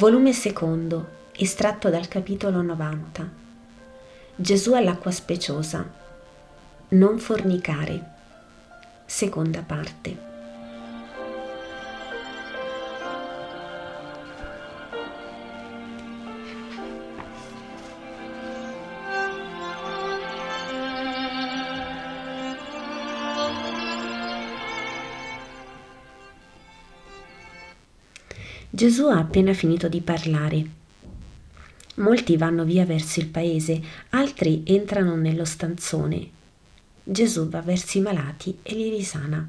Volume secondo, estratto dal capitolo 90. Gesù all'acqua speciosa. Non fornicare. Seconda parte. Gesù ha appena finito di parlare. Molti vanno via verso il paese, altri entrano nello stanzone. Gesù va verso i malati e li risana.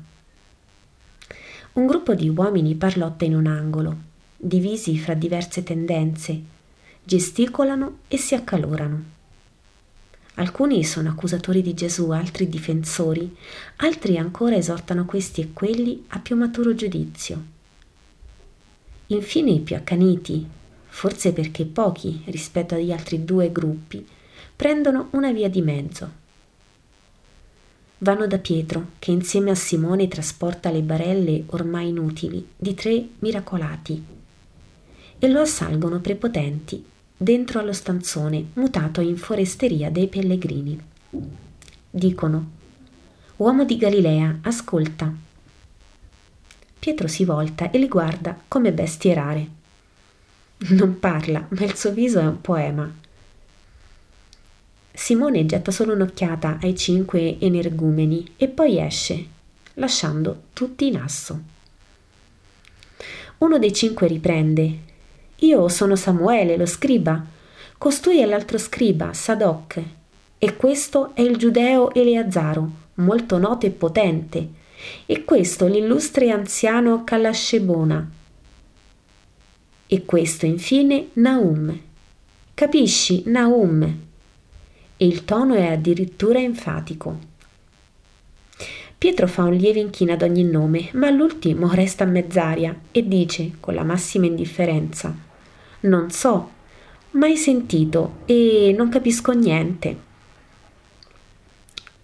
Un gruppo di uomini parlotta in un angolo, divisi fra diverse tendenze, gesticolano e si accalorano. Alcuni sono accusatori di Gesù, altri difensori, altri ancora esortano questi e quelli a più maturo giudizio. Infine i più accaniti, forse perché pochi rispetto agli altri due gruppi, prendono una via di mezzo. Vanno da Pietro, che insieme a Simone trasporta le barelle ormai inutili di tre miracolati, e lo assalgono prepotenti dentro allo stanzone mutato in foresteria dei pellegrini. Dicono, Uomo di Galilea, ascolta, Pietro si volta e li guarda come bestie rare. Non parla, ma il suo viso è un poema. Simone getta solo un'occhiata ai cinque energumeni e poi esce, lasciando tutti in asso. Uno dei cinque riprende. Io sono Samuele, lo scriba. Costui è l'altro scriba, Sadoc. E questo è il giudeo Eleazzaro, molto noto e potente e questo l'illustre anziano Calascebona. E questo infine Naum. Capisci, Naum? E il tono è addirittura enfatico. Pietro fa un lieve inchino ad ogni nome, ma all'ultimo resta a mezz'aria e dice con la massima indifferenza: Non so, mai sentito e non capisco niente.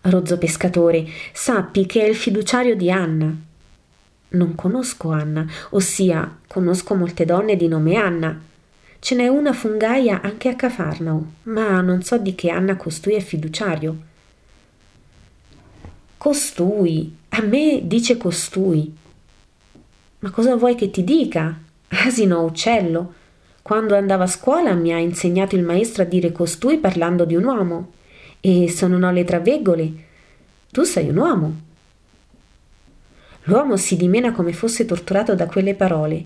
Rozzo pescatore, sappi che è il fiduciario di Anna. Non conosco Anna, ossia conosco molte donne di nome Anna. Ce n'è una fungaia anche a Cafarnao, ma non so di che Anna costui è fiduciario. Costui, a me dice costui. Ma cosa vuoi che ti dica? Asino o uccello? Quando andavo a scuola mi ha insegnato il maestro a dire costui parlando di un uomo. E ho le traveggole, tu sei un uomo. L'uomo si dimena come fosse torturato da quelle parole.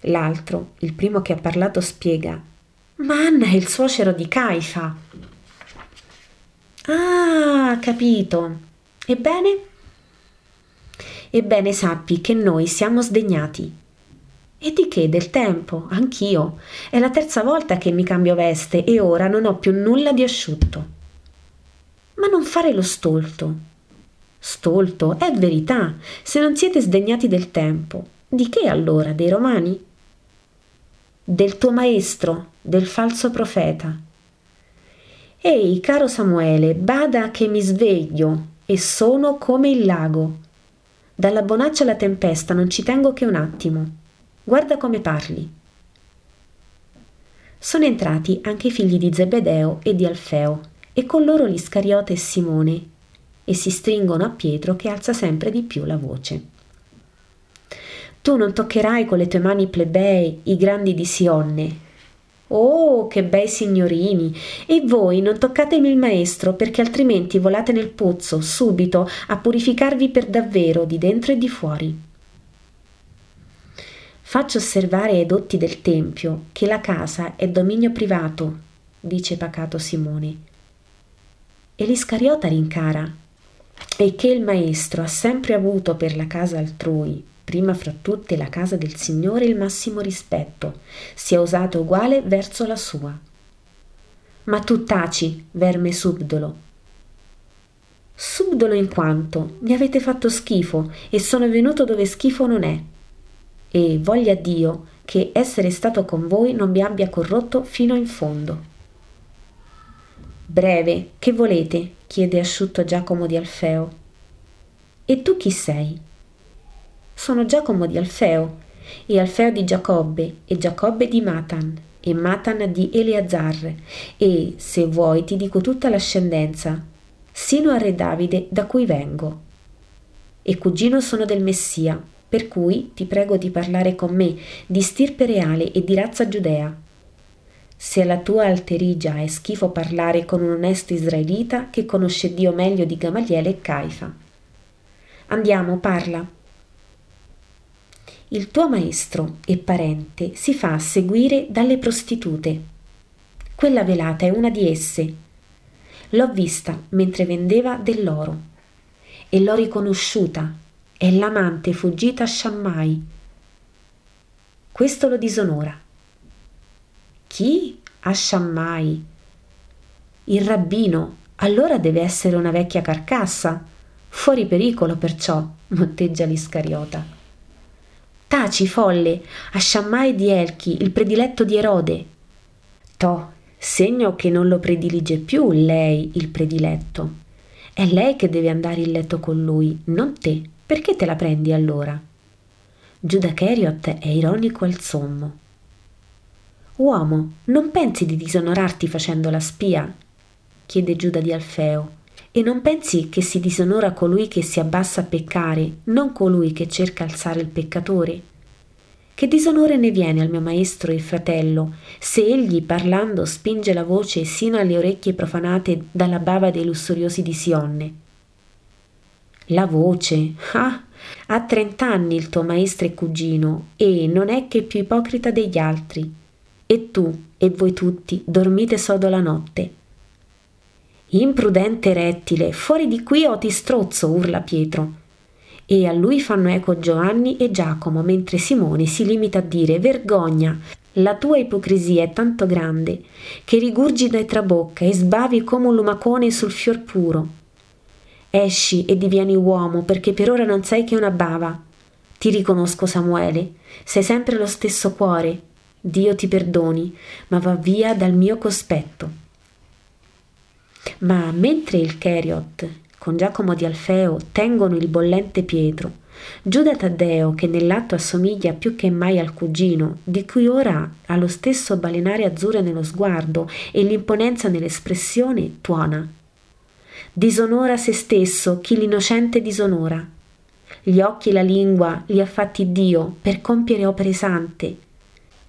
L'altro, il primo che ha parlato, spiega: Ma Anna è il suocero di Caifa. Ah, capito. Ebbene? Ebbene sappi che noi siamo sdegnati. E di che? Del tempo? Anch'io. È la terza volta che mi cambio veste e ora non ho più nulla di asciutto. Ma non fare lo stolto. Stolto, è verità, se non siete sdegnati del tempo. Di che allora? Dei romani? Del tuo maestro, del falso profeta. Ehi, caro Samuele, bada che mi sveglio e sono come il lago. Dalla bonaccia alla tempesta non ci tengo che un attimo. Guarda come parli. Sono entrati anche i figli di Zebedeo e di Alfeo e con loro l'Iscariote e Simone, e si stringono a Pietro che alza sempre di più la voce. Tu non toccherai con le tue mani plebei i grandi di Sionne. Oh, che bei signorini! E voi non toccatemi il maestro, perché altrimenti volate nel pozzo, subito, a purificarvi per davvero, di dentro e di fuori. Faccio osservare ai dotti del Tempio che la casa è dominio privato, dice pacato Simone, e l'Iscariota rincara e che il Maestro ha sempre avuto per la casa altrui, prima fra tutte la casa del Signore, il massimo rispetto, sia usato uguale verso la sua. Ma tu taci, verme subdolo. Subdolo in quanto mi avete fatto schifo e sono venuto dove schifo non è. E voglia Dio che essere stato con voi non mi abbia corrotto fino in fondo. Breve, che volete? chiede asciutto Giacomo di Alfeo. E tu chi sei? Sono Giacomo di Alfeo e Alfeo di Giacobbe, e Giacobbe di Matan, e Matan di Eleazar, e, se vuoi, ti dico tutta l'ascendenza, sino al re Davide da cui vengo. E cugino sono del Messia, per cui ti prego di parlare con me di stirpe reale e di razza giudea. Se alla tua alterigia è schifo parlare con un onesto israelita che conosce Dio meglio di Gamaliele e Caifa. Andiamo, parla. Il tuo maestro e parente si fa seguire dalle prostitute. Quella velata è una di esse. L'ho vista mentre vendeva dell'oro e l'ho riconosciuta è l'amante fuggita a Shammai. Questo lo disonora. Chi? A Shammai. Il rabbino. Allora deve essere una vecchia carcassa. Fuori pericolo perciò, motteggia l'Iscariota. Taci, folle, a Shammai di Elchi, il prediletto di Erode. To, segno che non lo predilige più lei, il prediletto. È lei che deve andare in letto con lui, non te. Perché te la prendi allora? Giuda Cheriot è ironico al sommo. Uomo, non pensi di disonorarti facendo la spia? chiede Giuda di Alfeo. E non pensi che si disonora colui che si abbassa a peccare, non colui che cerca alzare il peccatore? Che disonore ne viene al mio maestro e fratello, se egli parlando spinge la voce sino alle orecchie profanate dalla bava dei lussuriosi di Sionne? La voce. Ah, ha trent'anni il tuo maestro e cugino e non è che più ipocrita degli altri. E tu e voi tutti dormite sodo la notte. Imprudente rettile, fuori di qui o ti strozzo, urla Pietro. E a lui fanno eco Giovanni e Giacomo, mentre Simone si limita a dire Vergogna, la tua ipocrisia è tanto grande che rigurgita e trabocca e sbavi come un lumacone sul fior puro. Esci e divieni uomo perché per ora non sei che una bava. Ti riconosco, Samuele, sei sempre lo stesso cuore. Dio ti perdoni, ma va via dal mio cospetto. Ma mentre il Cheriot con Giacomo di Alfeo tengono il bollente Pietro, Giuda Taddeo, che nell'atto assomiglia più che mai al cugino, di cui ora ha lo stesso balenare azzurro nello sguardo e l'imponenza nell'espressione, tuona disonora se stesso chi l'innocente disonora. Gli occhi e la lingua li ha fatti Dio per compiere opere sante.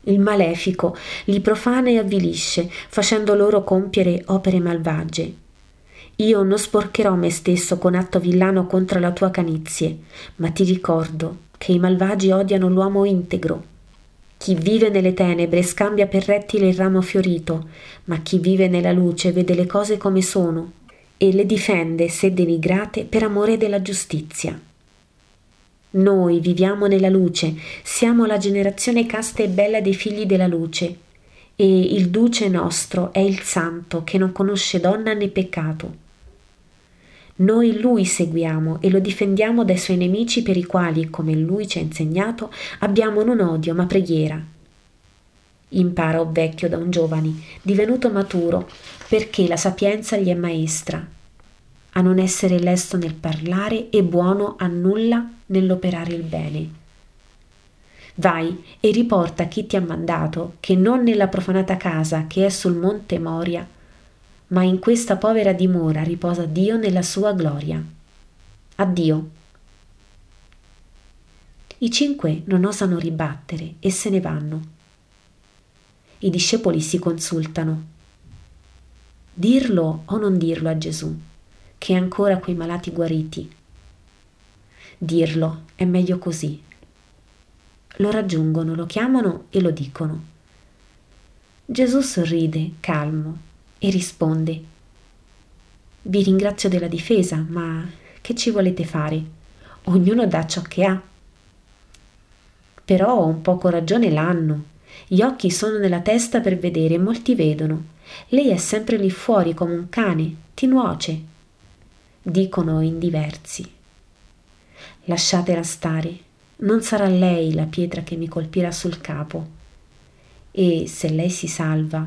Il malefico li profana e avvilisce, facendo loro compiere opere malvagie. Io non sporcherò me stesso con atto villano contro la tua canizie, ma ti ricordo che i malvagi odiano l'uomo integro. Chi vive nelle tenebre scambia per rettile il ramo fiorito, ma chi vive nella luce vede le cose come sono e le difende se denigrate per amore della giustizia. Noi viviamo nella luce, siamo la generazione casta e bella dei figli della luce, e il duce nostro è il santo che non conosce donna né peccato. Noi lui seguiamo e lo difendiamo dai suoi nemici per i quali, come lui ci ha insegnato, abbiamo non odio ma preghiera. Impara, o vecchio, da un giovane, divenuto maturo, perché la sapienza gli è maestra, a non essere lesto nel parlare e buono a nulla nell'operare il bene. Vai e riporta chi ti ha mandato che non nella profanata casa che è sul monte Moria, ma in questa povera dimora riposa Dio nella sua gloria. Addio. I cinque non osano ribattere e se ne vanno. I discepoli si consultano. Dirlo o non dirlo a Gesù, che ancora quei malati guariti. Dirlo è meglio così. Lo raggiungono, lo chiamano e lo dicono. Gesù sorride, calmo, e risponde Vi ringrazio della difesa, ma che ci volete fare? Ognuno dà ciò che ha. Però un poco ragione l'hanno gli occhi sono nella testa per vedere e molti vedono. Lei è sempre lì fuori come un cane, ti nuoce. Dicono in diversi. Lasciatela stare, non sarà lei la pietra che mi colpirà sul capo. E se lei si salva,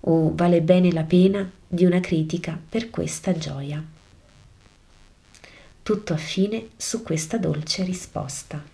o oh, vale bene la pena di una critica per questa gioia. Tutto affine su questa dolce risposta.